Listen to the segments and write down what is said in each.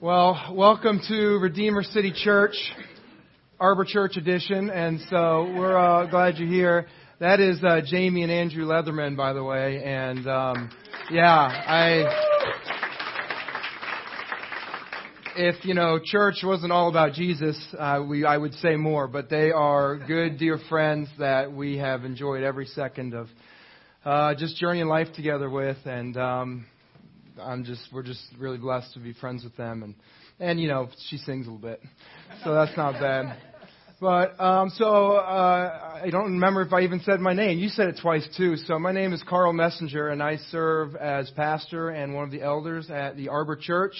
Well, welcome to Redeemer City Church, Arbor Church Edition, and so we're uh, glad you're here. That is uh, Jamie and Andrew Leatherman, by the way, and um, yeah, I. If you know church wasn't all about Jesus, uh, we I would say more, but they are good, dear friends that we have enjoyed every second of uh, just journeying life together with, and um, I'm just we're just really blessed to be friends with them and and you know she sings a little bit, so that's not bad. But um, so uh, I don't remember if I even said my name. You said it twice too. So my name is Karl Messenger, and I serve as pastor and one of the elders at the Arbor Church.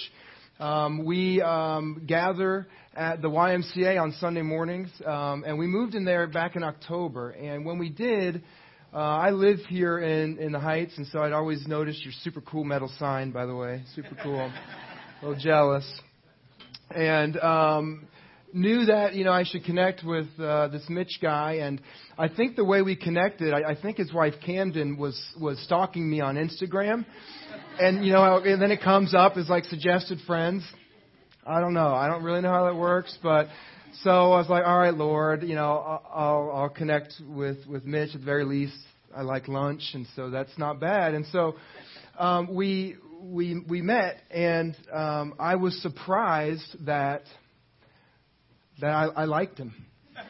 Um, we um, gather at the YMCA on Sunday mornings, um, and we moved in there back in October. And when we did, uh, I live here in, in the Heights, and so I'd always noticed your super cool metal sign, by the way. Super cool. a little jealous. And um, knew that, you know, I should connect with uh, this Mitch guy. And I think the way we connected, I, I think his wife Camden was, was stalking me on Instagram. And, you know, and then it comes up as like suggested friends. I don't know. I don't really know how that works, but so I was like, all right, Lord, you know, I'll, I'll connect with, with Mitch at the very least. I like lunch, and so that's not bad. And so um, we, we, we met, and um, I was surprised that, that I, I liked him.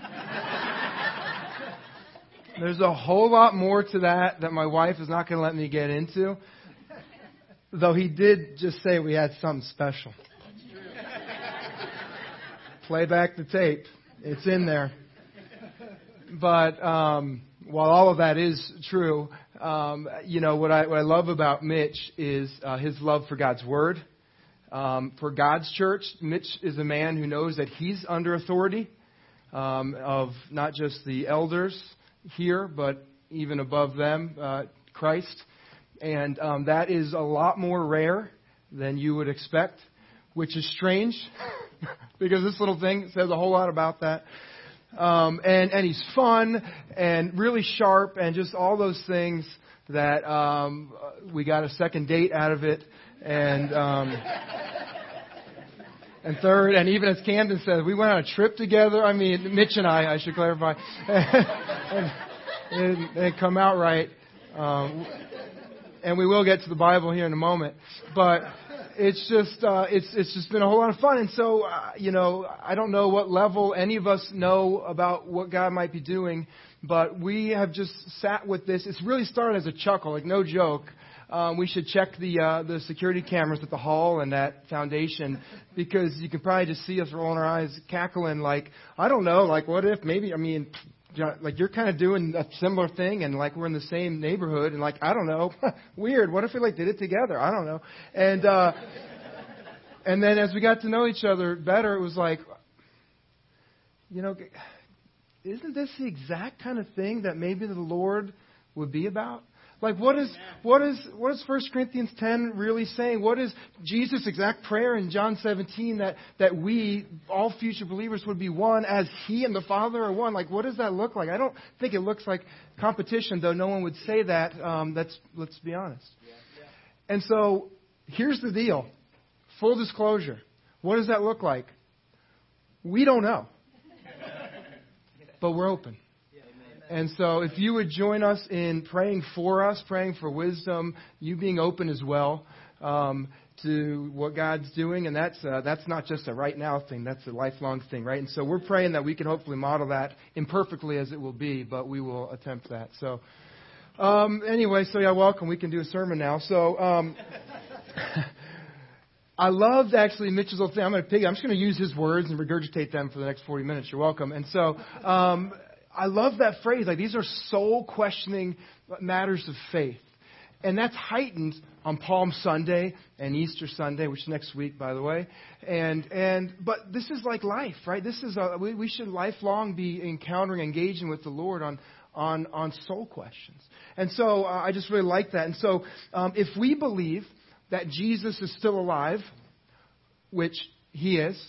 There's a whole lot more to that that my wife is not going to let me get into. Though he did just say we had something special play back the tape. It's in there. But um, while all of that is true, um, you know what I what I love about Mitch is uh, his love for God's word, um, for God's church. Mitch is a man who knows that he's under authority um, of not just the elders here, but even above them, uh, Christ, and um, that is a lot more rare than you would expect, which is strange. because this little thing says a whole lot about that. Um, and and he's fun and really sharp and just all those things that um, we got a second date out of it. And um, and third, and even as Camden said, we went on a trip together. I mean, Mitch and I, I should clarify, and it didn't come out right. Um, and we will get to the Bible here in a moment, but it's just uh, it's it's just been a whole lot of fun. And so, uh, you know, I don't know what level any of us know about what God might be doing, but we have just sat with this. It's really started as a chuckle, like no joke. Um, we should check the uh, the security cameras at the hall and that foundation because you can probably just see us rolling our eyes, cackling like I don't know, like what if maybe I mean like you're kind of doing a similar thing and like we're in the same neighborhood and like I don't know, weird. What if we like did it together? I don't know. And uh and then as we got to know each other better, it was like you know, isn't this the exact kind of thing that maybe the Lord would be about? Like what is what is what is 1 Corinthians 10 really saying? What is Jesus' exact prayer in John 17 that that we all future believers would be one as he and the Father are one? Like what does that look like? I don't think it looks like competition, though no one would say that. Um, that's let's be honest. And so here's the deal. Full disclosure. What does that look like? We don't know. But we're open. And so, if you would join us in praying for us, praying for wisdom, you being open as well um, to what God's doing, and that's uh, that's not just a right now thing; that's a lifelong thing, right? And so, we're praying that we can hopefully model that imperfectly as it will be, but we will attempt that. So, um, anyway, so yeah, welcome. We can do a sermon now. So. Um, I loved actually Mitchell's little thing. I'm going to pick. I'm just going to use his words and regurgitate them for the next 40 minutes. You're welcome. And so, um, I love that phrase. Like these are soul questioning matters of faith. And that's heightened on Palm Sunday and Easter Sunday, which is next week, by the way. And and but this is like life, right? This is a, we, we should lifelong be encountering, engaging with the Lord on on on soul questions. And so uh, I just really like that. And so um, if we believe that Jesus is still alive, which he is,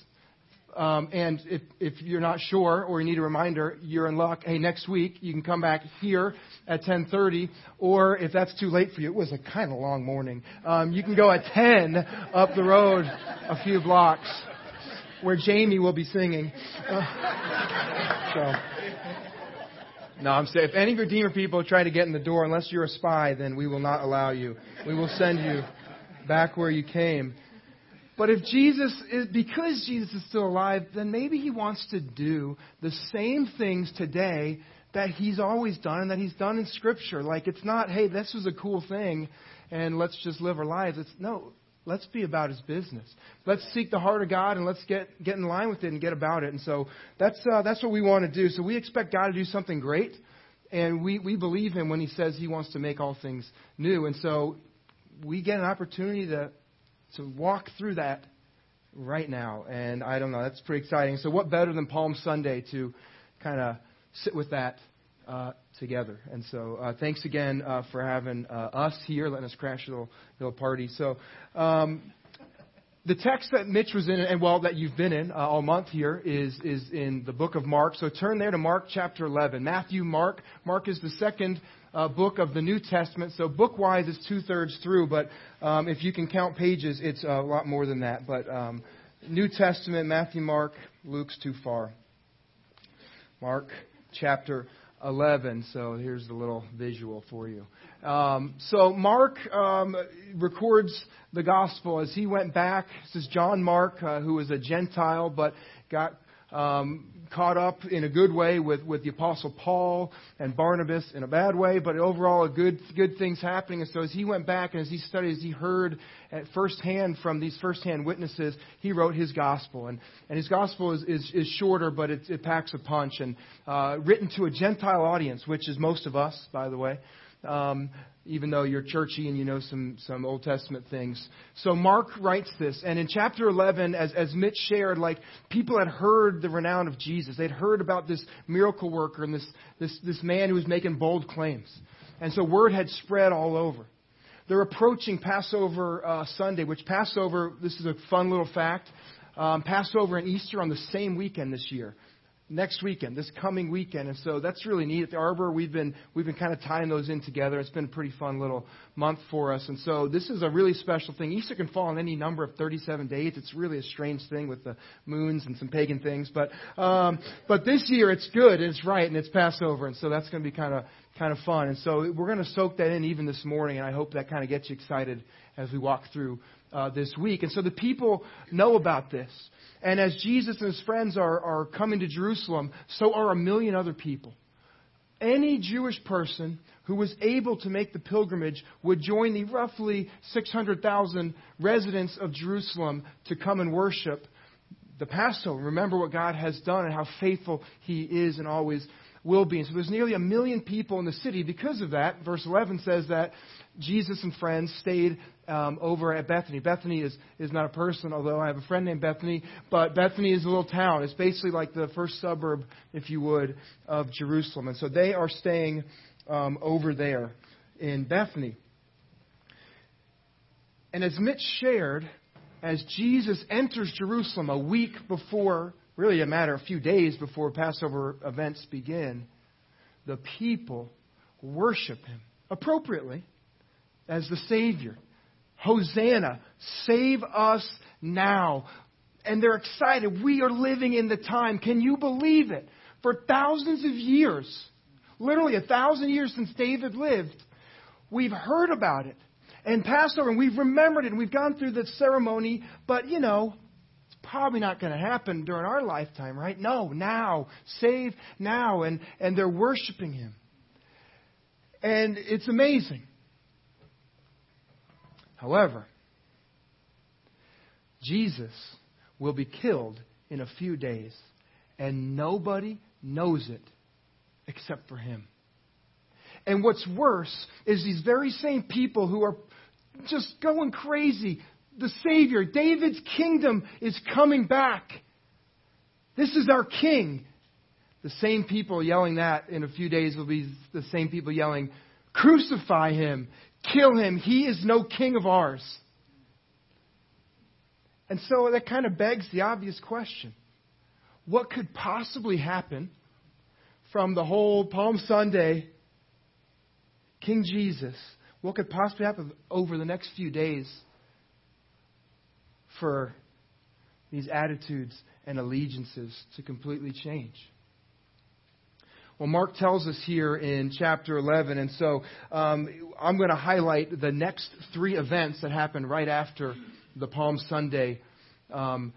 Um, and if, if you're not sure or you need a reminder, you're in luck. Hey, next week you can come back here at 10:30, or if that's too late for you, it was a kind of long morning. Um, you can go at 10 up the road a few blocks, where Jamie will be singing. Uh, so. No, I'm saying if any Redeemer people try to get in the door, unless you're a spy, then we will not allow you. We will send you back where you came. But if Jesus is, because Jesus is still alive, then maybe he wants to do the same things today that he's always done and that he's done in Scripture. Like, it's not, hey, this was a cool thing and let's just live our lives. It's, no, let's be about his business. Let's seek the heart of God and let's get, get in line with it and get about it. And so that's, uh, that's what we want to do. So we expect God to do something great. And we, we believe him when he says he wants to make all things new. And so we get an opportunity to to walk through that right now. And I don't know, that's pretty exciting. So, what better than Palm Sunday to kind of sit with that uh, together? And so, uh, thanks again uh, for having uh, us here, letting us crash a little, little party. So, um, the text that Mitch was in, and well, that you've been in uh, all month here, is is in the book of Mark. So turn there to Mark chapter 11. Matthew, Mark. Mark is the second uh, book of the New Testament. So book wise, it's two thirds through, but um, if you can count pages, it's a lot more than that. But um, New Testament, Matthew, Mark, Luke's too far. Mark chapter 11. So here's the little visual for you. Um, so Mark um, records the gospel as he went back. This is John Mark, uh, who was a Gentile, but got um, caught up in a good way with, with the Apostle Paul and Barnabas in a bad way, but overall, a good, good things happening. And so as he went back and as he studied, as he heard at firsthand from these firsthand witnesses, he wrote his gospel. And, and his gospel is, is, is shorter, but it, it packs a punch. And uh, written to a Gentile audience, which is most of us, by the way um, even though you're churchy and you know some, some Old Testament things. So Mark writes this, and in chapter 11, as, as Mitch shared, like people had heard the renown of Jesus. They'd heard about this miracle worker and this, this, this man who was making bold claims. And so word had spread all over. They're approaching Passover uh, Sunday, which Passover, this is a fun little fact, um, Passover and Easter on the same weekend this year next weekend, this coming weekend. And so that's really neat. At the Arbor, we've been, we've been kind of tying those in together. It's been a pretty fun little month for us. And so this is a really special thing. Easter can fall on any number of 37 days. It's really a strange thing with the moons and some pagan things. But, um, but this year it's good. It's right. And it's Passover. And so that's going to be kind of, kind of fun. And so we're going to soak that in even this morning. And I hope that kind of gets you excited as we walk through uh, this week. And so the people know about this. And as Jesus and his friends are, are coming to Jerusalem, so are a million other people. Any Jewish person who was able to make the pilgrimage would join the roughly 600,000 residents of Jerusalem to come and worship the Passover. Remember what God has done and how faithful He is and always will be. And so there's nearly a million people in the city because of that. Verse 11 says that Jesus and friends stayed um, over at Bethany. Bethany is, is not a person, although I have a friend named Bethany, but Bethany is a little town. It's basically like the first suburb, if you would, of Jerusalem. And so they are staying um, over there in Bethany. And as Mitch shared, as Jesus enters Jerusalem a week before, really a matter of a few days before Passover events begin, the people worship him appropriately as the Savior. Hosanna, save us now. And they're excited. We are living in the time. Can you believe it? For thousands of years, literally a thousand years since David lived, we've heard about it. And Passover, and we've remembered it, and we've gone through the ceremony, but you know, probably not going to happen during our lifetime, right? No, now. Save now. And, and they're worshiping Him. And it's amazing. However, Jesus will be killed in a few days, and nobody knows it except for him. And what's worse is these very same people who are just going crazy. The Savior, David's kingdom is coming back. This is our king. The same people yelling that in a few days will be the same people yelling, Crucify him. Kill him. He is no king of ours. And so that kind of begs the obvious question what could possibly happen from the whole Palm Sunday, King Jesus, what could possibly happen over the next few days for these attitudes and allegiances to completely change? Well, Mark tells us here in chapter 11, and so um, I'm going to highlight the next three events that happened right after the Palm Sunday um,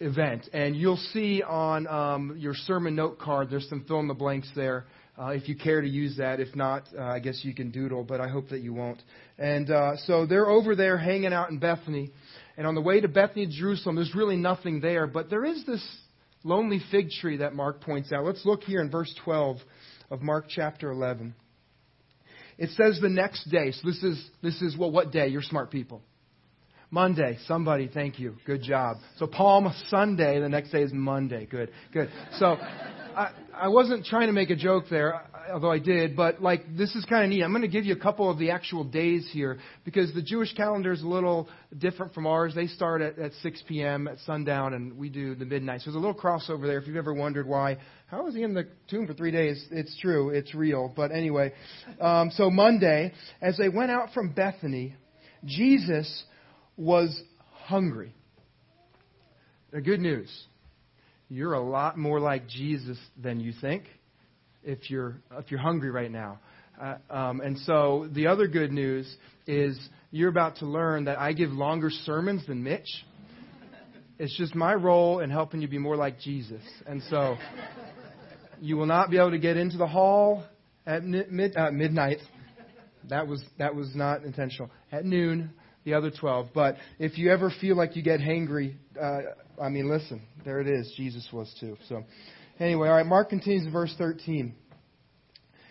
event. And you'll see on um, your sermon note card, there's some fill in the blanks there. Uh, if you care to use that. If not, uh, I guess you can doodle, but I hope that you won't. And uh, so they're over there hanging out in Bethany. And on the way to Bethany, Jerusalem, there's really nothing there, but there is this lonely fig tree that Mark points out. Let's look here in verse 12 of Mark chapter 11. It says the next day. So this is this is well, what day? You're smart people. Monday. Somebody, thank you. Good job. So Palm Sunday. The next day is Monday. Good, good. So I, I wasn't trying to make a joke there, although I did, but like this is kind of neat. I'm going to give you a couple of the actual days here because the Jewish calendar is a little different from ours. They start at, at 6 p.m. at sundown, and we do the midnight. So there's a little crossover there. If you've ever wondered why, how was he in the tomb for three days? It's true. It's real. But anyway, um, so Monday, as they went out from Bethany, Jesus was hungry. The good news you're a lot more like Jesus than you think if you're if you're hungry right now. Uh, um, and so the other good news is you're about to learn that I give longer sermons than Mitch. It's just my role in helping you be more like Jesus. And so you will not be able to get into the hall at mid, uh, midnight. That was that was not intentional. At noon, the other twelve. But if you ever feel like you get hangry, uh, I mean, listen, there it is. Jesus was too. So, anyway, all right. Mark continues in verse 13.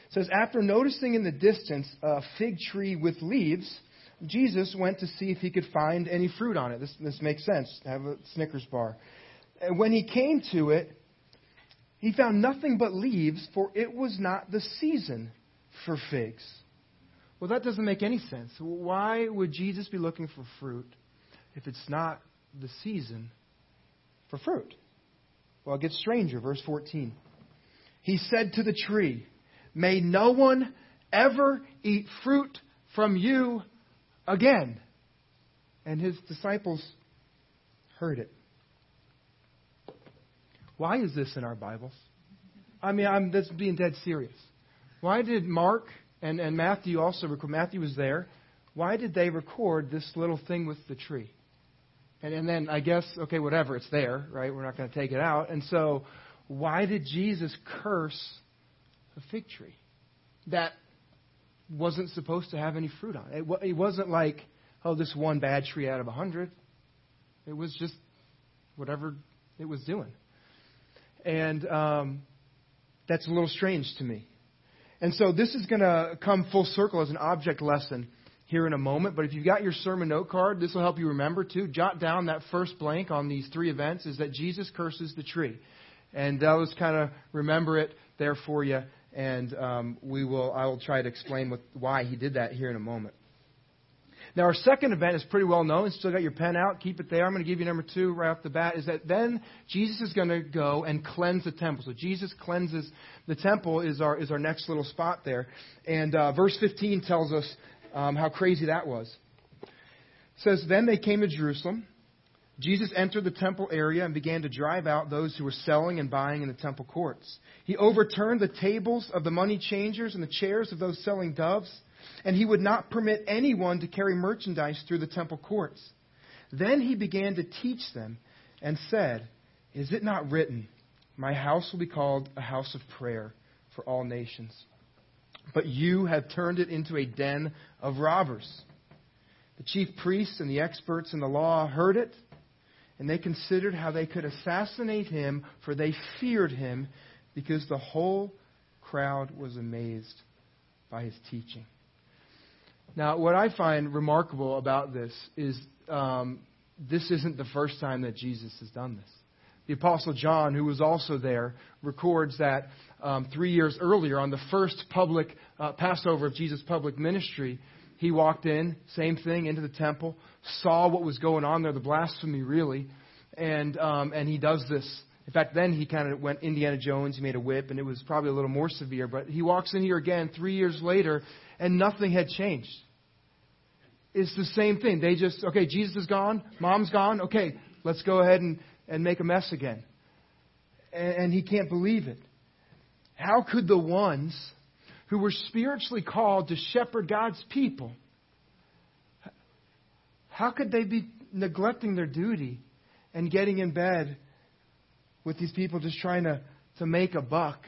It says, after noticing in the distance a fig tree with leaves, Jesus went to see if he could find any fruit on it. This, this makes sense. Have a Snickers bar. And when he came to it, he found nothing but leaves, for it was not the season for figs. Well, that doesn't make any sense. Why would Jesus be looking for fruit if it's not the season for fruit. Well, it gets stranger. Verse 14. He said to the tree, May no one ever eat fruit from you again. And his disciples heard it. Why is this in our Bibles? I mean, I'm this being dead serious. Why did Mark and, and Matthew also record? Matthew was there. Why did they record this little thing with the tree? And, and then I guess, okay, whatever, it's there, right? We're not going to take it out. And so, why did Jesus curse a fig tree that wasn't supposed to have any fruit on it? It wasn't like, oh, this one bad tree out of a hundred. It was just whatever it was doing. And um, that's a little strange to me. And so this is going to come full circle as an object lesson here in a moment. But if you've got your sermon note card, this will help you remember too. Jot down that first blank on these three events is that Jesus curses the tree. And those kind of remember it there for you. And um, we will, I will try to explain what, why he did that here in a moment. Now, our second event is pretty well known. Still got your pen out. Keep it there. I'm going to give you number two right off the bat. Is that then Jesus is going to go and cleanse the temple. So Jesus cleanses the temple is our is our next little spot there. And uh, verse 15 tells us um, how crazy that was. It says, Then they came to Jerusalem. Jesus entered the temple area and began to drive out those who were selling and buying in the temple courts. He overturned the tables of the money changers and the chairs of those selling doves, and he would not permit anyone to carry merchandise through the temple courts. Then he began to teach them and said, Is it not written, My house will be called a house of prayer for all nations? but you have turned it into a den of robbers. The chief priests and the experts in the law heard it, and they considered how they could assassinate him, for they feared him, because the whole crowd was amazed by his teaching. Now, what I find remarkable about this is um, this isn't the first time that Jesus has done this. The Apostle John, who was also there, records that um, three years earlier, on the first public uh, Passover of Jesus' public ministry, he walked in, same thing, into the temple, saw what was going on there, the blasphemy really, and um, and he does this In fact, then he kind of went Indiana Jones. He made a whip, and it was probably a little more severe. But he walks in here again three years later, and nothing had changed. It's the same thing. They just, okay, Jesus is gone, mom's gone, okay, let's go ahead and, and make a mess again. And, and he can't believe it. How could the ones who were spiritually called to shepherd God's people, how could they be neglecting their duty and getting in bed with these people just trying to, to make a buck?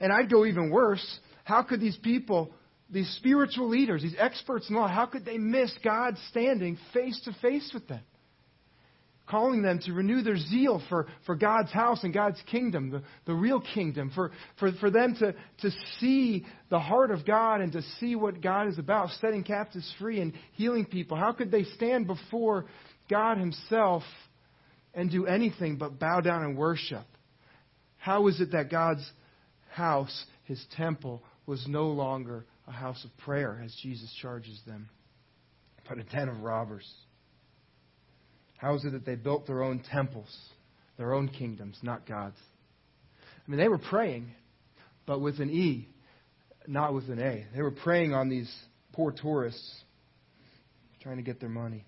And I'd go even worse. How could these people, these spiritual leaders, these experts in law, how could they miss God standing face to face with them? calling them to renew their zeal for, for God's house and God's kingdom, the, the real kingdom, for, for, for them to, to see the heart of God and to see what God is about, setting captives free and healing people. How could they stand before God Himself and do anything but bow down and worship? How is it that God's house, His temple, was no longer a house of prayer, as Jesus charges them, but a den of robbers? How is it that they built their own temples, their own kingdoms, not God's? I mean, they were praying, but with an E, not with an A. They were preying on these poor tourists, trying to get their money.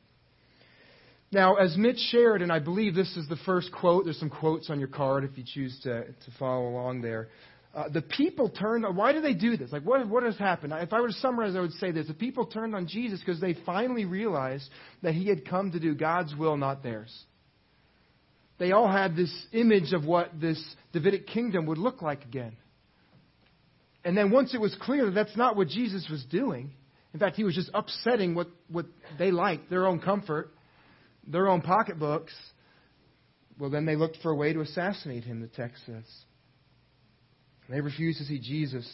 Now, as Mitch shared, and I believe this is the first quote, there's some quotes on your card if you choose to, to follow along there. Uh, the people turned. Why do they do this? Like, what, what has happened? If I were to summarize, I would say this: the people turned on Jesus because they finally realized that He had come to do God's will, not theirs. They all had this image of what this Davidic kingdom would look like again. And then once it was clear that that's not what Jesus was doing, in fact, he was just upsetting what, what they liked, their own comfort, their own pocketbooks, well, then they looked for a way to assassinate him, the text says. They refused to see Jesus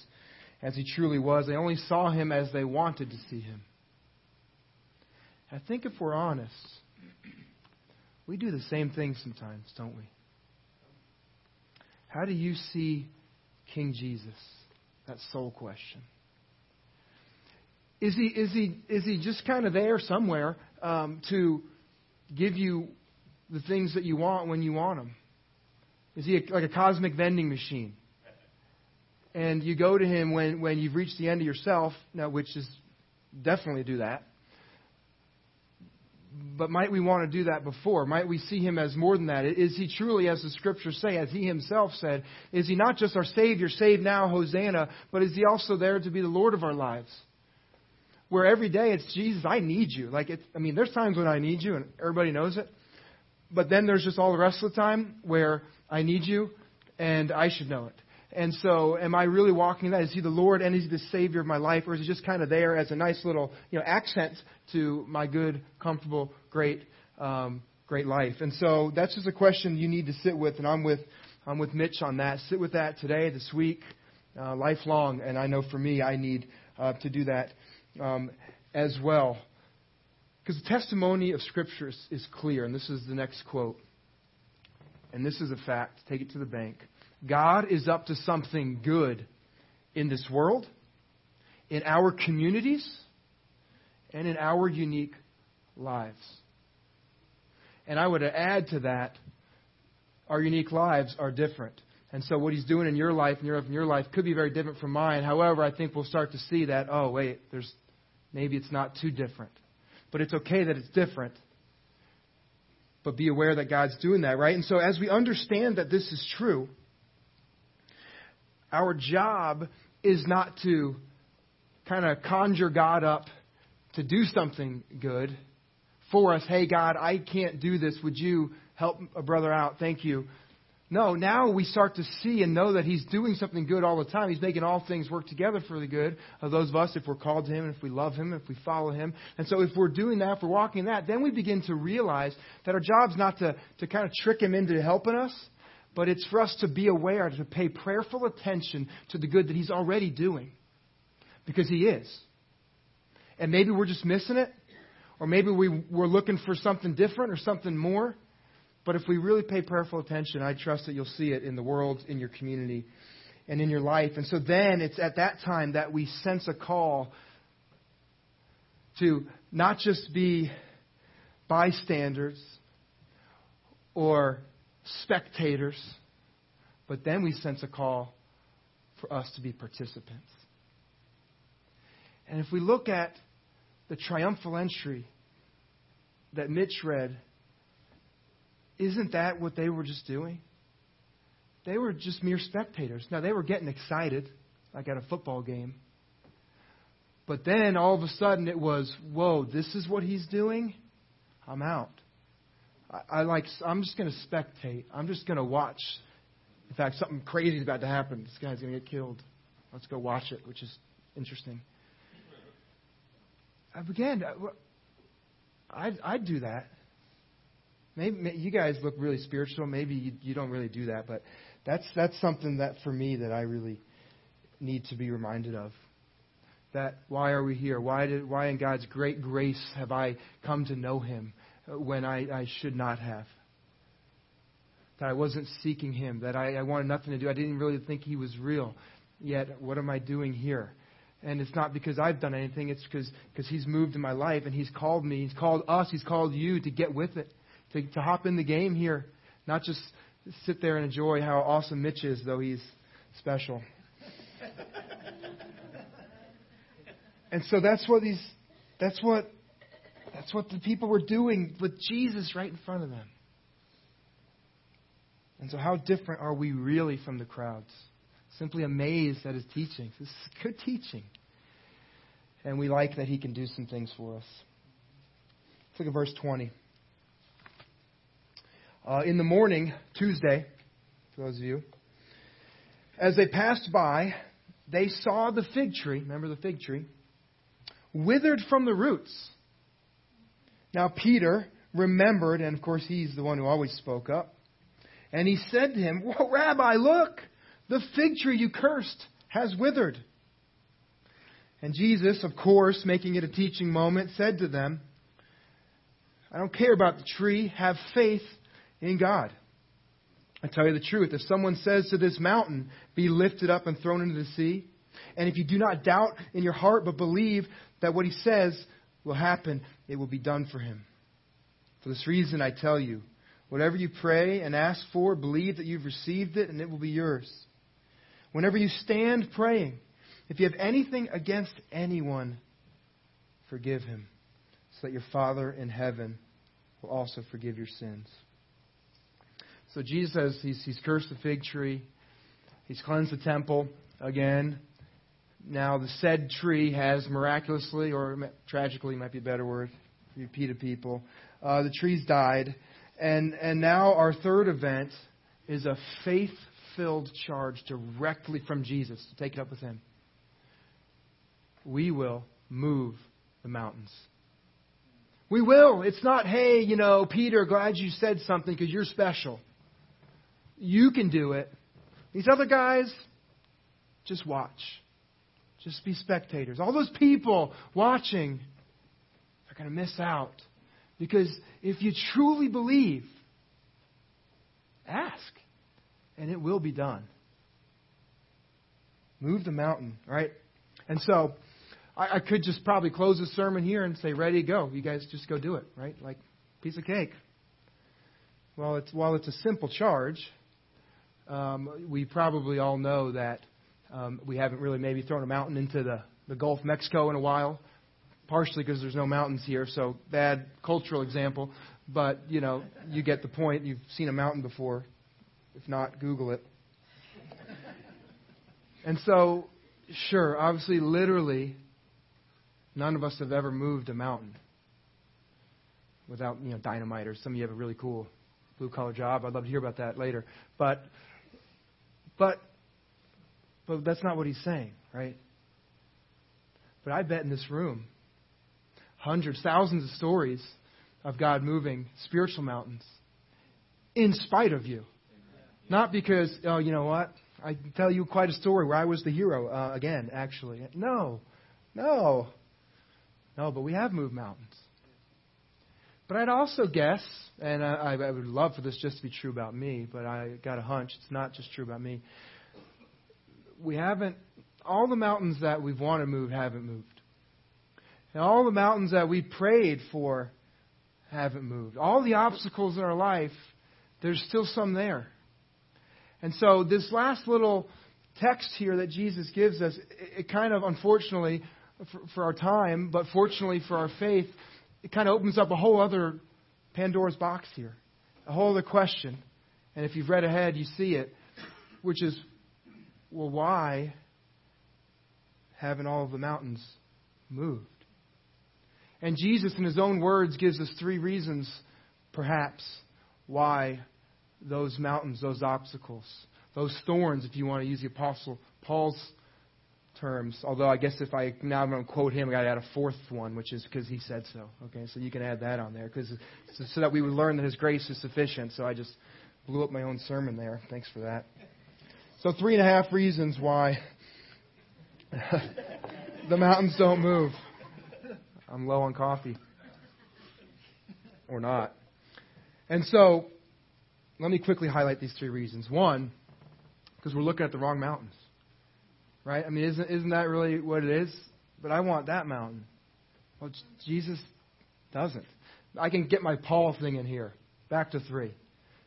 as he truly was. They only saw him as they wanted to see him. I think if we're honest, we do the same thing sometimes, don't we? How do you see King Jesus? That soul question. Is he, is he, is he just kind of there somewhere um, to give you the things that you want when you want them? Is he a, like a cosmic vending machine? And you go to him when, when you've reached the end of yourself, now, which is definitely do that. But might we want to do that before? Might we see him as more than that? Is he truly, as the scriptures say, as he himself said, is he not just our Savior, saved now, Hosanna, but is he also there to be the Lord of our lives? Where every day it's Jesus, I need you. Like it's, I mean, there's times when I need you, and everybody knows it. But then there's just all the rest of the time where I need you, and I should know it. And so, am I really walking in that? Is He the Lord and is He the Savior of my life, or is He just kind of there as a nice little, you know, accent to my good, comfortable, great, um, great life? And so, that's just a question you need to sit with, and I'm with, I'm with Mitch on that. Sit with that today, this week, uh, lifelong, and I know for me, I need uh, to do that um, as well. Because the testimony of Scripture is, is clear, and this is the next quote. And this is a fact. Take it to the bank. God is up to something good in this world, in our communities, and in our unique lives. And I would add to that, our unique lives are different. And so what he's doing in your life and your, in your life could be very different from mine. However, I think we'll start to see that, oh, wait, there's maybe it's not too different. But it's okay that it's different. But be aware that God's doing that, right? And so as we understand that this is true, our job is not to kind of conjure God up to do something good for us. Hey, God, I can't do this. Would you help a brother out? Thank you. No, now we start to see and know that He's doing something good all the time. He's making all things work together for the good of those of us if we're called to Him, if we love Him, if we follow Him. And so if we're doing that, if we're walking that, then we begin to realize that our job's not to, to kind of trick Him into helping us, but it's for us to be aware, to pay prayerful attention to the good that He's already doing. Because He is. And maybe we're just missing it, or maybe we, we're looking for something different or something more. But if we really pay prayerful attention, I trust that you'll see it in the world, in your community, and in your life. And so then it's at that time that we sense a call to not just be bystanders or spectators, But then we sense a call for us to be participants. And if we look at the triumphal entry that Mitch read, isn't that what they were just doing? They were just mere spectators. Now, they were getting excited, like at a football game. But then all of a sudden it was, whoa, this is what he's doing? I'm out. I, I like, I'm just going to spectate. I'm just going to watch. In fact, something crazy is about to happen. This guy's going to get killed. Let's go watch it, which is interesting. Again, I'd, I'd do that. Maybe you guys look really spiritual. Maybe you, you don't really do that, but that's that's something that for me that I really need to be reminded of. That why are we here? Why did why in God's great grace have I come to know Him when I, I should not have? That I wasn't seeking Him. That I, I wanted nothing to do. I didn't really think He was real. Yet what am I doing here? And it's not because I've done anything. It's because because He's moved in my life and He's called me. He's called us. He's called you to get with it to, to hop in the game here, not just sit there and enjoy how awesome Mitch is, though he's special. and so that's what these, that's what, that's what the people were doing with Jesus right in front of them. And so, how different are we really from the crowds? Simply amazed at his teaching. This is good teaching. And we like that he can do some things for us. Let's look at verse 20. Uh, in the morning, Tuesday, for those of you, as they passed by, they saw the fig tree, remember the fig tree, withered from the roots. Now, Peter remembered, and of course, he's the one who always spoke up, and he said to him, Well, Rabbi, look, the fig tree you cursed has withered. And Jesus, of course, making it a teaching moment, said to them, I don't care about the tree, have faith in God. I tell you the truth. If someone says to this mountain, Be lifted up and thrown into the sea, and if you do not doubt in your heart but believe that what he says will happen, it will be done for him. For this reason, I tell you, whatever you pray and ask for, believe that you've received it and it will be yours. Whenever you stand praying, if you have anything against anyone, forgive him, so that your Father in heaven will also forgive your sins. So Jesus says he's, he's cursed the fig tree. He's cleansed the temple again. Now the said tree has miraculously, or tragically might be a better word, repeated people. Uh, the tree's died. And, and now our third event is a faith filled charge directly from Jesus to take it up with him. We will move the mountains. We will. It's not, hey, you know, Peter, glad you said something because you're special. You can do it. These other guys, just watch. Just be spectators. All those people watching are going to miss out. Because if you truly believe, ask, and it will be done. Move the mountain, right? And so, I, I could just probably close the sermon here and say, ready go. You guys just go do it, right? Like piece of cake. Well, it's, while it's a simple charge, um, we probably all know that um, we haven't really maybe thrown a mountain into the, the Gulf of Mexico in a while, partially because there's no mountains here, so bad cultural example. But, you know, you get the point. You've seen a mountain before. If not, Google it. And so, sure, obviously, literally, none of us have ever moved a mountain without, you know, dynamite or some of you have a really cool blue collar job. I'd love to hear about that later. But but, but that's not what he's saying, right? But I bet in this room, hundreds, thousands of stories of God moving spiritual mountains in spite of you. Not because, oh, you know what? I tell you quite a story where I was the hero uh, again, actually. No, no, no, but we have moved mountains. But I'd also guess, and I, I would love for this just to be true about me, but I got a hunch it's not just true about me. We haven't, all the mountains that we've wanted to move haven't moved. And all the mountains that we prayed for haven't moved. All the obstacles in our life, there's still some there. And so this last little text here that Jesus gives us, it, kind of, unfortunately, for, for our time, but fortunately for our faith, it kind of opens up a whole other Pandora's box here, a whole other question. And if you've read ahead, you see it, which is, well, why haven't all of the mountains moved? And Jesus, in his own words, gives us three reasons, perhaps, why those mountains, those obstacles, those thorns, if you want to use the Apostle Paul's terms. Although I guess if I now I'm going to quote him, I got to add a fourth one, which is because he said so. Okay, so you can add that on there because so, so that we would learn that His grace is sufficient. So I just blew up my own sermon there. Thanks for that. So three and a half reasons why the mountains don't move. I'm low on coffee, or not. And so let me quickly highlight these three reasons. One, because we're looking at the wrong mountains. Right? I mean, isn't, isn't that really what it is? But I want that mountain. Well, Jesus doesn't. I can get my Paul thing in here. Back to three.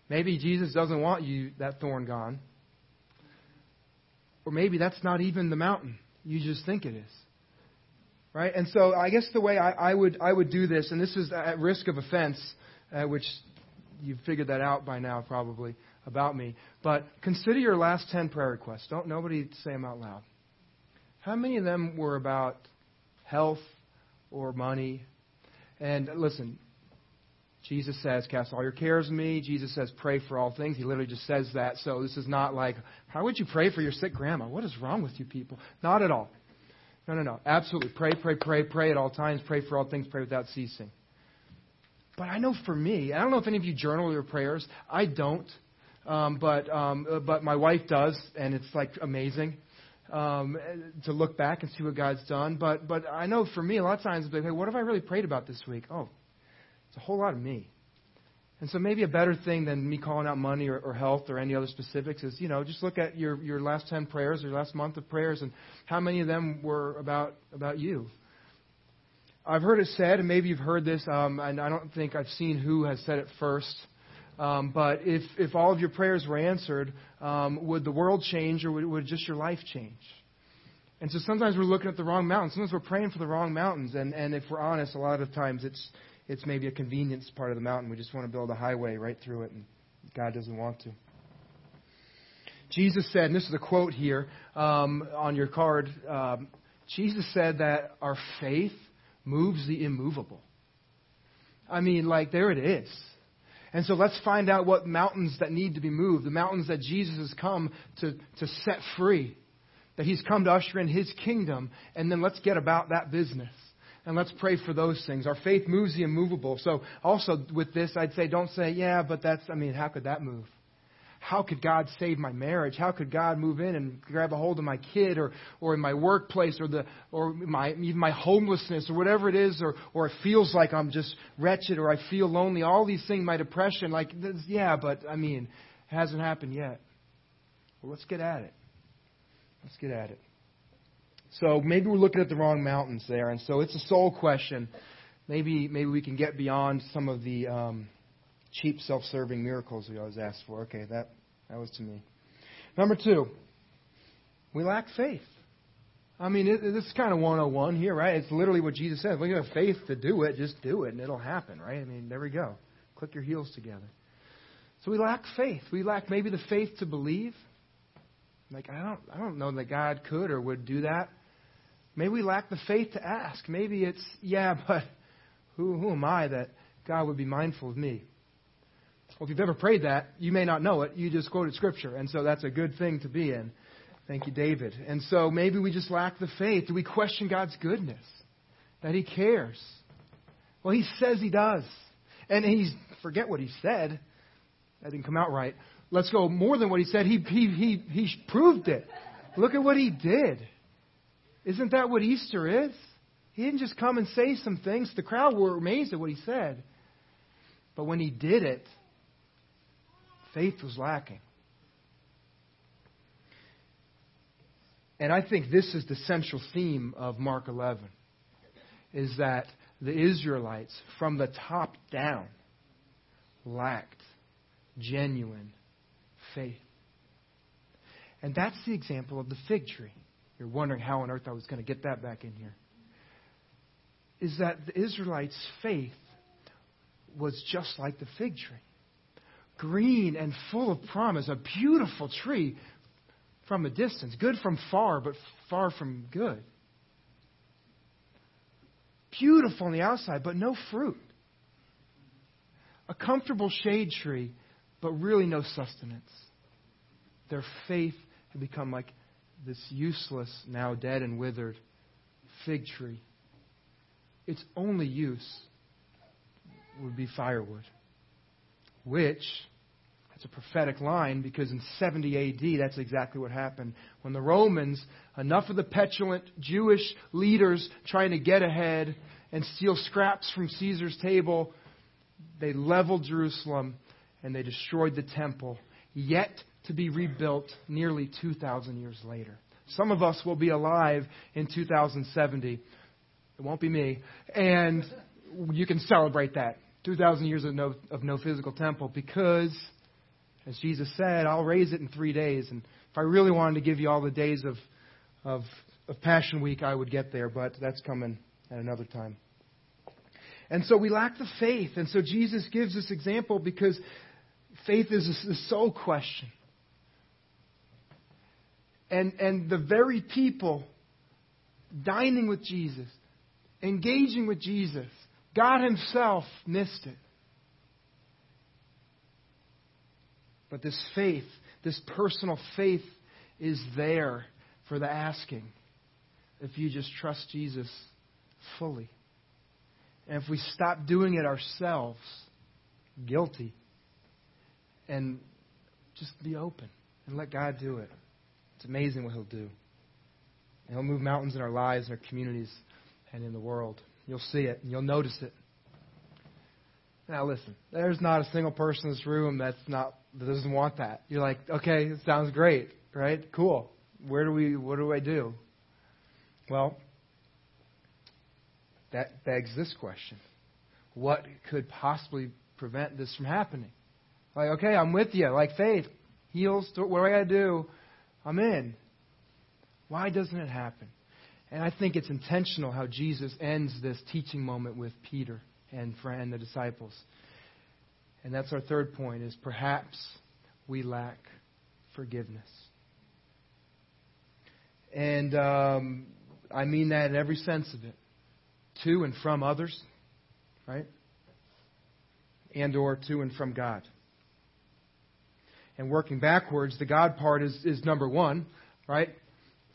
Maybe Jesus doesn't want you that thorn gone. Or maybe that's not even the mountain. You just think it is. Right? And so I guess the way I, I would I would do this, and this is at risk of offense, uh, which you've figured that out by now probably about me. But consider your last 10 prayer requests. Don't nobody say them out loud. How many of them were about health or money? And listen, Jesus says, Cast all your cares on me. Jesus says, Pray for all things. He literally just says that. So this is not like, How would you pray for your sick grandma? What is wrong with you people? Not at all. No, no, no. Absolutely. Pray, pray, pray, pray at all times. Pray for all things. Pray without ceasing. But I know for me, I don't know if any of you journal your prayers. I don't, um, but um, uh, but my wife does, and it's like amazing um, to look back and see what God's done. But but I know for me, a lot of times, like, hey, what have I really prayed about this week? Oh, it's a whole lot of me. And so maybe a better thing than me calling out money or, or health or any other specifics is, you know, just look at your, your last 10 prayers or your last month of prayers and how many of them were about, about you. I've heard it said, and maybe you've heard this, um, and I don't think I've seen who has said it first. Um, but if, if all of your prayers were answered, um, would the world change or would, would just your life change? And so sometimes we're looking at the wrong mountains. Sometimes we're praying for the wrong mountains. And, and if we're honest, a lot of times it's, it's maybe a convenience part of the mountain. We just want to build a highway right through it, and God doesn't want to. Jesus said, and this is a quote here um, on your card um, Jesus said that our faith moves the immovable. I mean, like, there it is. And so let's find out what mountains that need to be moved, the mountains that Jesus has come to, to set free, that he's come to usher in his kingdom, and then let's get about that business. And let's pray for those things. Our faith moves the immovable. So also with this, I'd say don't say, yeah, but that's, I mean, how could that move? how could God save my marriage? How could God move in and grab a hold of my kid or, or in my workplace or the or my even my homelessness or whatever it is or or it feels like I'm just wretched or I feel lonely. All these things, my depression, like yeah, but I mean, it hasn't happened yet. Well, let's get at it. Let's get at it. So maybe we're looking at the wrong mountains there, and so it's a soul question. Maybe maybe we can get beyond some of the um, cheap, self-serving miracles we always ask for. Okay, that that was to me. Number two, we lack faith. I mean, it, this is kind of 101 here, right? It's literally what Jesus said. When you have faith to do it, just do it, and it'll happen, right? I mean, there we go. Click your heels together. So we lack faith. We lack maybe the faith to believe. Like I don't, I don't know that God could or would do that. Maybe we lack the faith to ask. Maybe it's yeah, but who, who am I that God would be mindful of me? Well, if you've ever prayed that, you may not know it. You just quoted Scripture, and so that's a good thing to be in. Thank you, David. And so maybe we just lack the faith. Do we question God's goodness? That He cares? Well, He says He does. And He's, forget what He said. That didn't come out right. Let's go more than what He said. He, he, he, he proved it. Look at what He did. Isn't that what Easter is? He didn't just come and say some things. The crowd were amazed at what He said. But when He did it, Faith was lacking. And I think this is the central theme of Mark 11 is that the Israelites from the top down lacked genuine faith. And that's the example of the fig tree. You're wondering how on earth I was going to get that back in here. Is that the Israelites' faith was just like the fig tree green and full of promise, a beautiful tree from a distance, good from far, but far from good. Beautiful on the outside, but no fruit. A comfortable shade tree, but really no sustenance. Their faith had become like this useless, now dead and withered fig tree. Its only use would be firewood, which that's a prophetic line because in 70 AD, that's exactly what happened. When the Romans, enough of the petulant Jewish leaders trying to get ahead and steal scraps from Caesar's table, they leveled Jerusalem and they destroyed the temple, yet to be rebuilt nearly 2,000 years later. Some of us will be alive in 2070. It won't be me. And you can celebrate that. 2,000 years of no, of no physical temple because, as Jesus said, I'll raise it in three days. And if I really wanted to give you all the days of, of, of Passion Week, I would get there, but that's coming at another time. And so we lack the faith. And so Jesus gives this example because faith is the sole question. And, and the very people dining with Jesus, engaging with Jesus, God Himself missed it. But this faith, this personal faith, is there for the asking if you just trust Jesus fully. And if we stop doing it ourselves, guilty, and just be open and let God do it. It's amazing what He'll do. And He'll move mountains in our lives, in our communities, and in the world. You'll see it, and you'll notice it. Now, listen, there's not a single person in this room that's not that doesn't want that. You're like, okay, it sounds great, right? Cool. Where do we? What do I do? Well, that begs this question: What could possibly prevent this from happening? Like, okay, I'm with you. Like faith heals. What do I got to do? I'm in. Why doesn't it happen? And I think it's intentional how Jesus ends this teaching moment with Peter and the disciples. And that's our third point is perhaps we lack forgiveness. And um, I mean that in every sense of it. To and from others, right? And or to and from God. And working backwards, the God part is, is number one, right?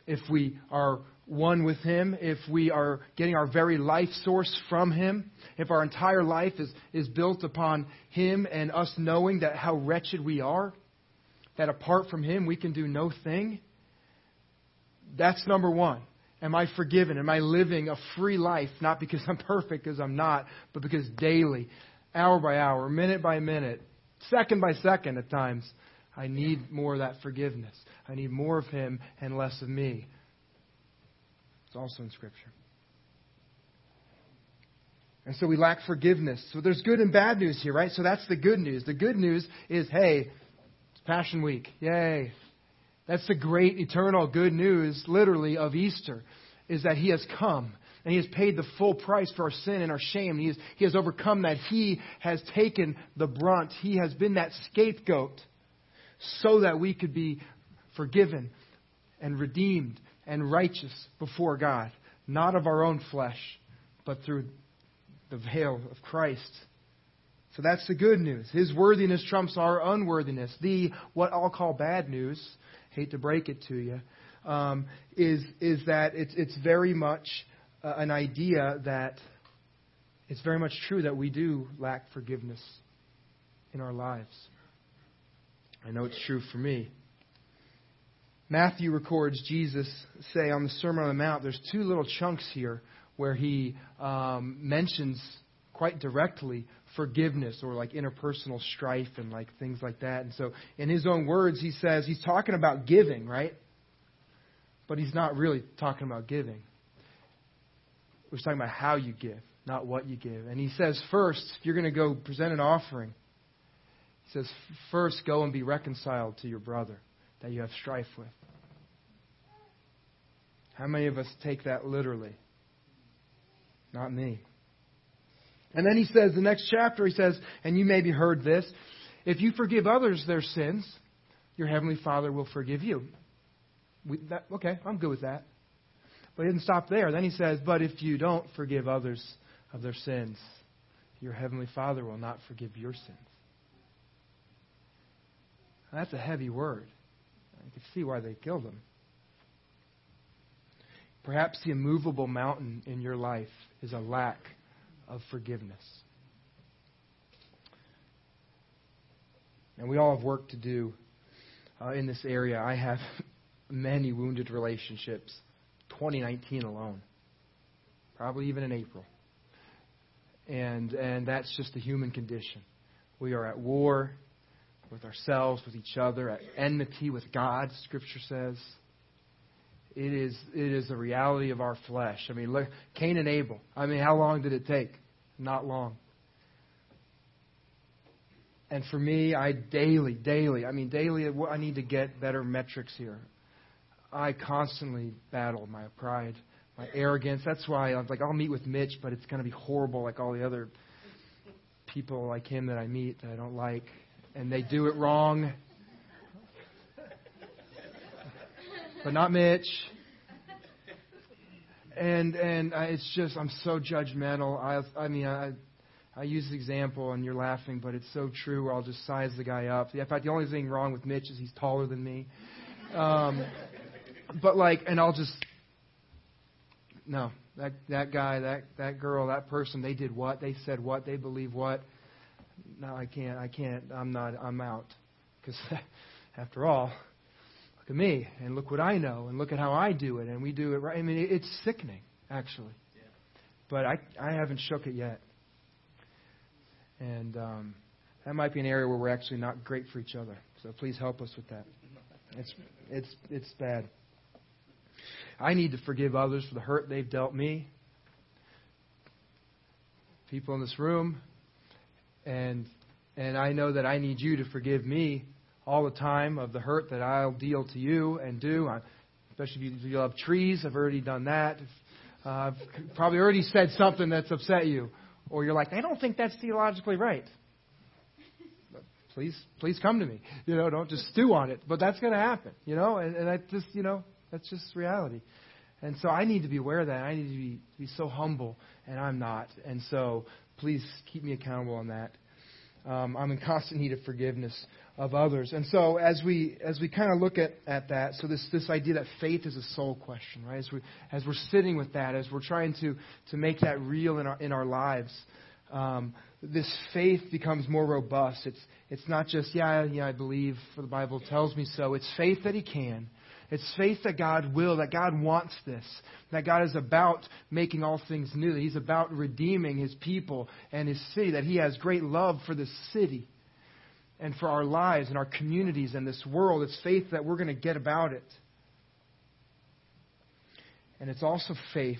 If we are one with Him, if we are getting our very life source from Him, if our entire life is, is built upon Him and us knowing that how wretched we are, that apart from Him we can do no thing, that's number one. Am I forgiven? Am I living a free life? Not because I'm perfect, because I'm not, but because daily, hour by hour, minute by minute, second by second at times, I need more of that forgiveness. I need more of Him and less of me. It's also in Scripture. And so we lack forgiveness. So there's good and bad news here, right? So that's the good news. The good news is hey, it's Passion Week. Yay. That's the great eternal good news, literally, of Easter, is that He has come and He has paid the full price for our sin and our shame. He has, he has overcome that. He has taken the brunt. He has been that scapegoat so that we could be forgiven and redeemed and righteous before God, not of our own flesh, but through the veil of Christ. So that's the good news. His worthiness trumps our unworthiness. The, what I'll call bad news, hate to break it to you, um, is, is that it's, it's very much uh, an idea that it's very much true that we do lack forgiveness in our lives. I know it's true for me. Matthew records Jesus say on the Sermon on the Mount, there's two little chunks here where he um, mentions quite directly forgiveness or like interpersonal strife and like things like that. And so, in his own words, he says he's talking about giving, right? But he's not really talking about giving. He's talking about how you give, not what you give. And he says, first, if you're going to go present an offering, he says, first go and be reconciled to your brother. that you have strife with? How many of us take that literally? Not me. And then he says, the next chapter, he says, and you maybe heard this if you forgive others their sins, your heavenly Father will forgive you. We, that, okay, I'm good with that. But he didn't stop there. Then he says, but if you don't forgive others of their sins, your heavenly Father will not forgive your sins. That's a heavy word. You can see why they killed him. Perhaps the immovable mountain in your life is a lack of forgiveness. And we all have work to do uh, in this area. I have many wounded relationships, 2019 alone, probably even in April. And, and that's just the human condition. We are at war with ourselves, with each other, at enmity with God, Scripture says. It is, it is the reality of our flesh. I mean, look, Cain and Abel. I mean, how long did it take? Not long. And for me, I daily, daily, I mean, daily, I need to get better metrics here. I constantly battle my pride, my arrogance. That's why I'm like, I'll meet with Mitch, but it's going to be horrible like all the other people like him that I meet that I don't like. And they do it wrong. But not Mitch. And and I, it's just I'm so judgmental. I I mean I I use the example and you're laughing, but it's so true. Where I'll just size the guy up. In fact, the only thing wrong with Mitch is he's taller than me. Um, but like, and I'll just no that that guy, that that girl, that person. They did what? They said what? They believe what? No, I can't. I can't. I'm not. I'm out. Because after all, look at me and look what I know and look at how I do it and we do it right. I mean, it's sickening actually. Yeah. But I I haven't shook it yet. And um, that might be an area where we're actually not great for each other. So please help us with that. It's, it's, it's bad. I need to forgive others for the hurt they've dealt me. People in this room. And, and I know that I need you to forgive me all the time of the hurt that I'll deal to you and do. I, especially if you, love trees, I've already done that. Uh, I've probably already said something that's upset you. Or you're like, I don't think that's theologically right. please, please come to me. You know, don't just stew on it. But that's going to happen. You know, and, and I just, you know, that's just reality. And so I need to be aware of that. I need to be, be so humble, and I'm not. And so please keep me accountable on that. Um, I'm in constant need of forgiveness of others. And so as we as we kind of look at, at that, so this this idea that faith is a soul question, right? As we as we're sitting with that, as we're trying to to make that real in our in our lives, um, this faith becomes more robust. It's it's not just yeah yeah I believe for the Bible tells me so. It's faith that He can. It's faith that God will, that God wants this, that God is about making all things new, that He's about redeeming His people and His city, that He has great love for this city and for our lives and our communities and this world. It's faith that we're going to get about it. And it's also faith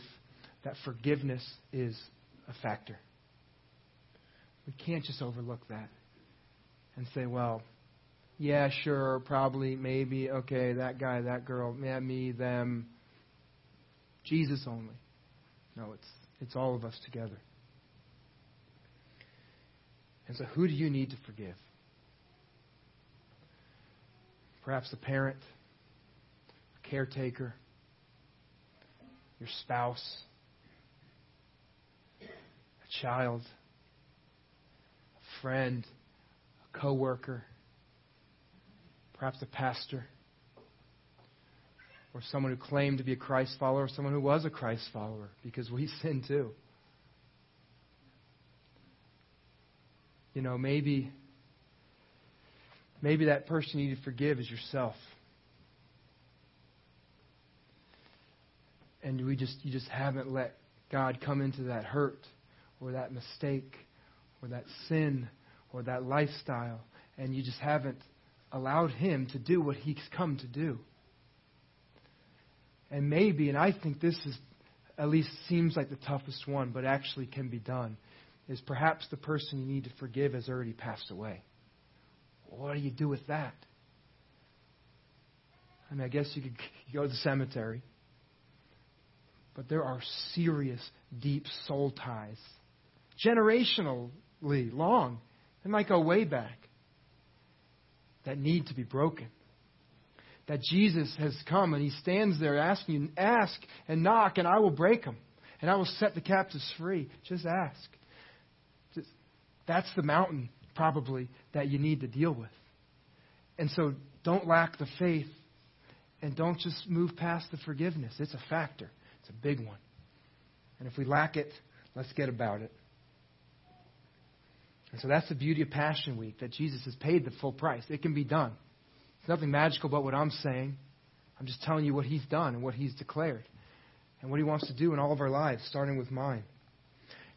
that forgiveness is a factor. We can't just overlook that and say, well, yeah, sure, probably, maybe, okay, that guy, that girl, yeah, me, them, Jesus only. No, it's it's all of us together. And so who do you need to forgive? Perhaps a parent, a caretaker, your spouse, a child, a friend, a coworker, perhaps a pastor, or someone who claimed to be a Christ follower, or someone who was a Christ follower, because we sin too. You know, maybe maybe that person you need to forgive is yourself. And we just you just haven't let God come into that hurt or that mistake or that sin or that lifestyle and you just haven't allowed him to do what he's come to do. And maybe, and I think this is at least seems like the toughest one, but actually can be done, is perhaps the person you need to forgive has already passed away. What do you do with that? I mean, I guess you could go to the cemetery. But there are serious, deep soul ties, generationally long. They might go way back, that need to be broken. That Jesus has come and he stands there asking you, ask and knock, and I will break them, and I will set the captives free. Just ask. Just, that's the mountain, probably, that you need to deal with. And so don't lack the faith and don't just move past the forgiveness. It's a factor, it's a big one. And if we lack it, let's get about it. And so that's the beauty of Passion Week, that Jesus has paid the full price. It can be done. There's nothing magical about what I'm saying. I'm just telling you what He's done and what He's declared and what He wants to do in all of our lives, starting with mine.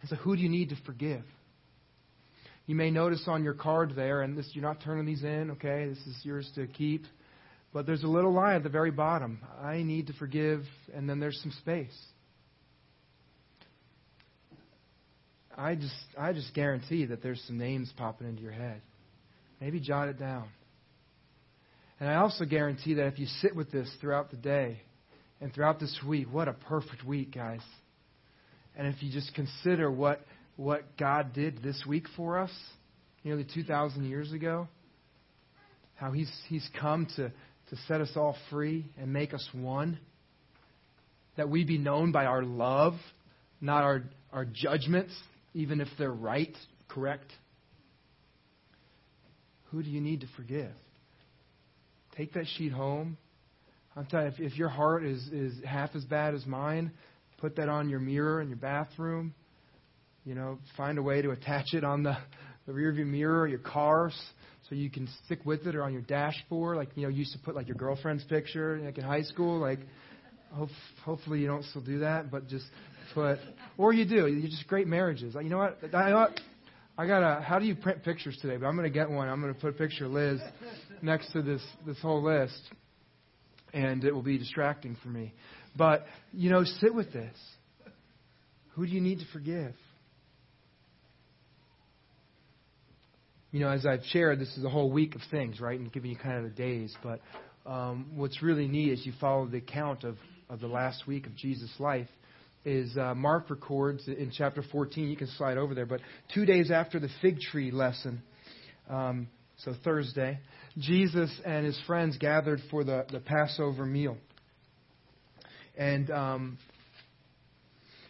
And so, who do you need to forgive? You may notice on your card there, and this, you're not turning these in, okay? This is yours to keep. But there's a little line at the very bottom. I need to forgive, and then there's some space. I just, I just guarantee that there's some names popping into your head. Maybe jot it down. And I also guarantee that if you sit with this throughout the day and throughout this week, what a perfect week, guys. And if you just consider what, what God did this week for us, nearly 2,000 years ago, how he's, he's come to, to set us all free and make us one, that we be known by our love, not our, our judgments, even if they're right, correct. Who do you need to forgive? Take that sheet home. I'm telling you, if, if your heart is, is half as bad as mine, put that on your mirror in your bathroom. You know, find a way to attach it on the, the rearview mirror of your cars so you can stick with it or on your dashboard. Like, you know, you used to put like your girlfriend's picture like in high school. Like, hope, hopefully you don't still do that, but just put, or you do. You're just great marriages. You know what? I, I got a, how do you print pictures today? But I'm going to get one. I'm going to put a picture of Liz next to this, this whole list, and it will be distracting for me. But, you know, sit with this. Who do you need to forgive? You know, as I've shared, this is a whole week of things, right, and giving you kind of the days. But um, what's really neat is you follow the account of, of the last week of Jesus' life. Is uh, Mark records in chapter 14. You can slide over there. But two days after the fig tree lesson, um, so Thursday, Jesus and his friends gathered for the, the Passover meal. And um,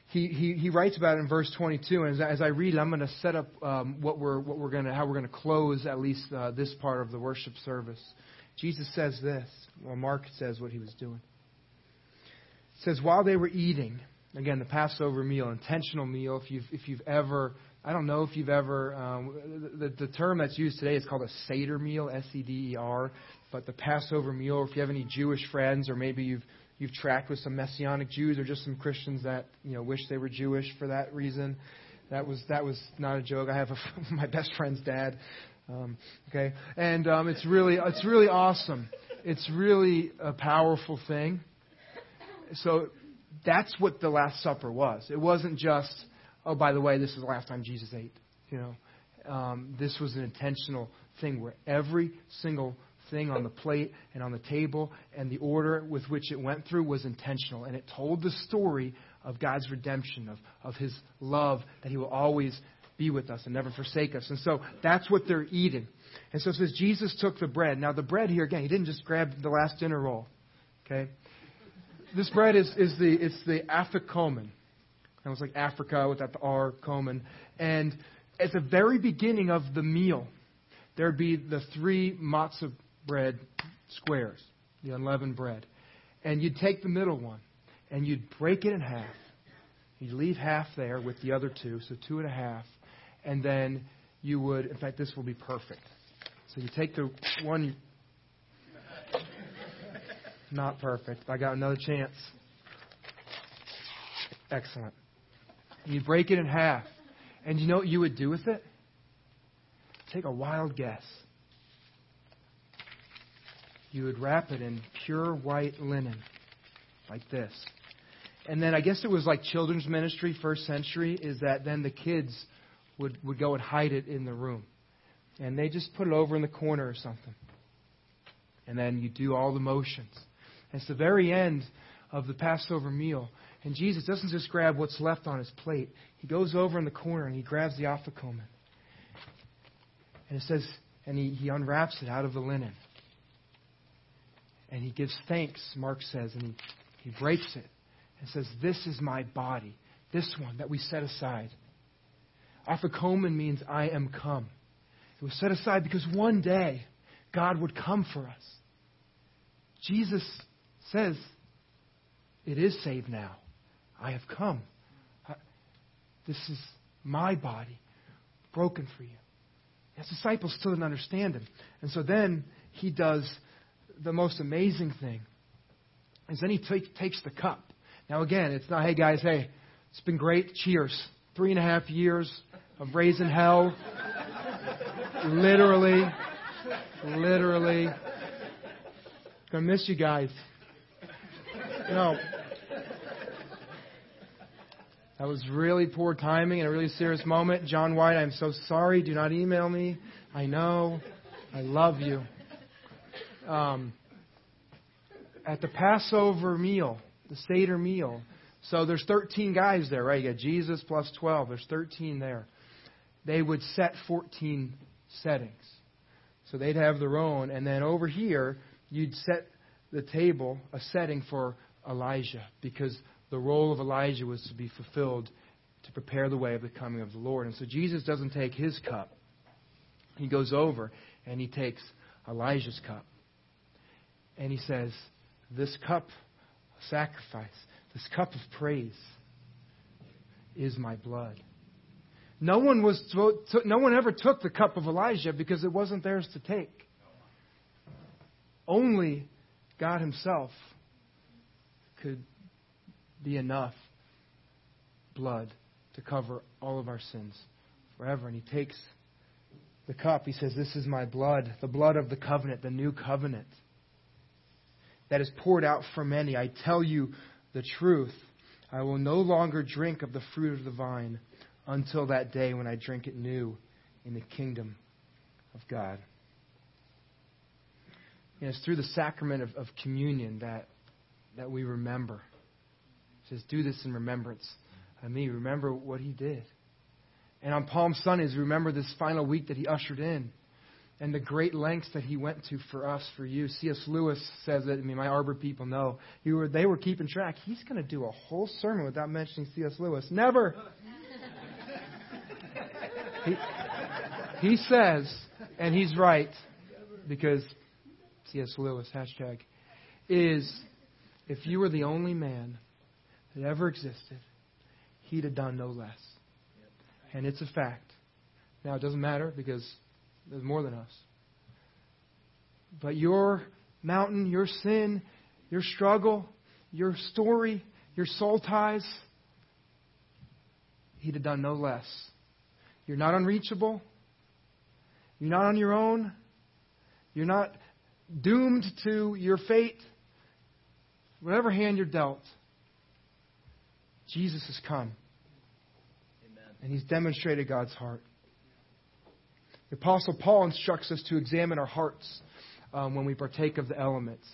he, he, he writes about it in verse 22. And as, as I read it, I'm going to set up um, what we're, what we're to, how we're going to close at least uh, this part of the worship service. Jesus says this. Well, Mark says what he was doing. It says, while they were eating, again, the Passover meal, intentional meal, if you've, if you've ever I don't know if you've ever, um, the, the term that's used today is called a Seder meal, S E D E R, but the Passover meal, if you have any Jewish friends or maybe you've, you've tracked with some Messianic Jews or just some Christians that, you know, wish they were Jewish for that reason, that was, that was not a joke. I have a, my best friend's dad. Um, okay. And, um, it's really, it's really awesome. It's really a powerful thing. So that's what the Last Supper was. It wasn't just, oh, by the way, this is the last time Jesus ate. You know, um, this was an intentional thing where every single thing on the plate and on the table and the order with which it went through was intentional. And it told the story of God's redemption, of, of His love, that He will always be with us and never forsake us. And so that's what they're eating. And so it says Jesus took the bread. Now, the bread here, again, He didn't just grab the last dinner roll. Okay? This bread is, is the, it's the afikomen. It was like Africa without the R, Komen. And at the very beginning of the meal, there'd be the three matzah bread squares, the unleavened bread. And you'd take the middle one and you'd break it in half. You'd leave half there with the other two, so two and a half. And then you would, in fact, this will be perfect. So you take the one, not perfect. I got another chance. Excellent. You break it in half. And you know what you would do with it? Take a wild guess. You would wrap it in pure white linen, like this. And then I guess it was like children's ministry, first century, is that then the kids would, would go and hide it in the room. And they just put it over in the corner or something. And then you do all the motions. It's the very end of the Passover meal. And Jesus doesn't just grab what's left on his plate. He goes over in the corner and he grabs the afikomen. And it says, and he, he unwraps it out of the linen. And he gives thanks, Mark says, and he, he breaks it and says, This is my body, this one that we set aside. Afikomen means I am come. It was set aside because one day God would come for us. Jesus says, It is saved now. I have come. This is my body broken for you. His disciples still didn't understand him. And so then he does the most amazing thing. Is then he t- takes the cup. Now again, it's not, hey guys, hey, it's been great. Cheers. Three and a half years of raising hell. literally. Literally. Gonna miss you guys. No. That was really poor timing and a really serious moment. John White, I'm so sorry. Do not email me. I know. I love you. Um, at the Passover meal, the Seder meal, so there's 13 guys there, right? You got Jesus plus 12. There's 13 there. They would set 14 settings. So they'd have their own. And then over here, you'd set the table, a setting for Elijah, because the role of Elijah was to be fulfilled to prepare the way of the coming of the Lord. And so Jesus doesn't take his cup. He goes over and he takes Elijah's cup. And he says, This cup of sacrifice, this cup of praise is my blood. No one, was, no one ever took the cup of Elijah because it wasn't theirs to take. Only God Himself could be enough blood to cover all of our sins forever. And he takes the cup. He says, This is my blood, the blood of the covenant, the new covenant that is poured out for many. I tell you the truth. I will no longer drink of the fruit of the vine until that day when I drink it new in the kingdom of God. And it's through the sacrament of, of communion that, that we remember says, Do this in remembrance of me. Remember what he did. And on Palm Sundays, remember this final week that he ushered in and the great lengths that he went to for us, for you. C.S. Lewis says it. I mean, my Arbor people know. Were, they were keeping track. He's going to do a whole sermon without mentioning C.S. Lewis. Never! he, he says, and he's right, because C.S. Lewis, hashtag, is if you were the only man that ever existed, he'd have done no less. And it's a fact. Now, it doesn't matter because there's more than us. But your mountain, your sin, your struggle, your story, your soul ties, he'd have done no less. You're not unreachable. You're not on your own. You're not doomed to your fate. Whatever hand you're dealt, Jesus has come. Amen. And he's demonstrated God's heart. The Apostle Paul instructs us to examine our hearts um, when we partake of the elements.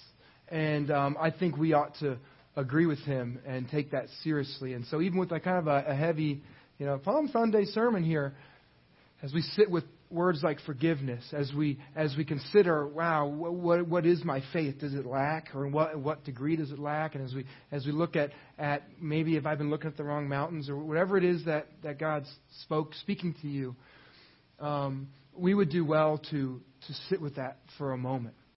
And um, I think we ought to agree with him and take that seriously. And so, even with a kind of a, a heavy, you know, Palm Sunday sermon here, as we sit with words like forgiveness as we as we consider wow what what is my faith? Does it lack? Or in what what degree does it lack? And as we as we look at at maybe if I've been looking at the wrong mountains or whatever it is that that God's spoke speaking to you um, we would do well to to sit with that for a moment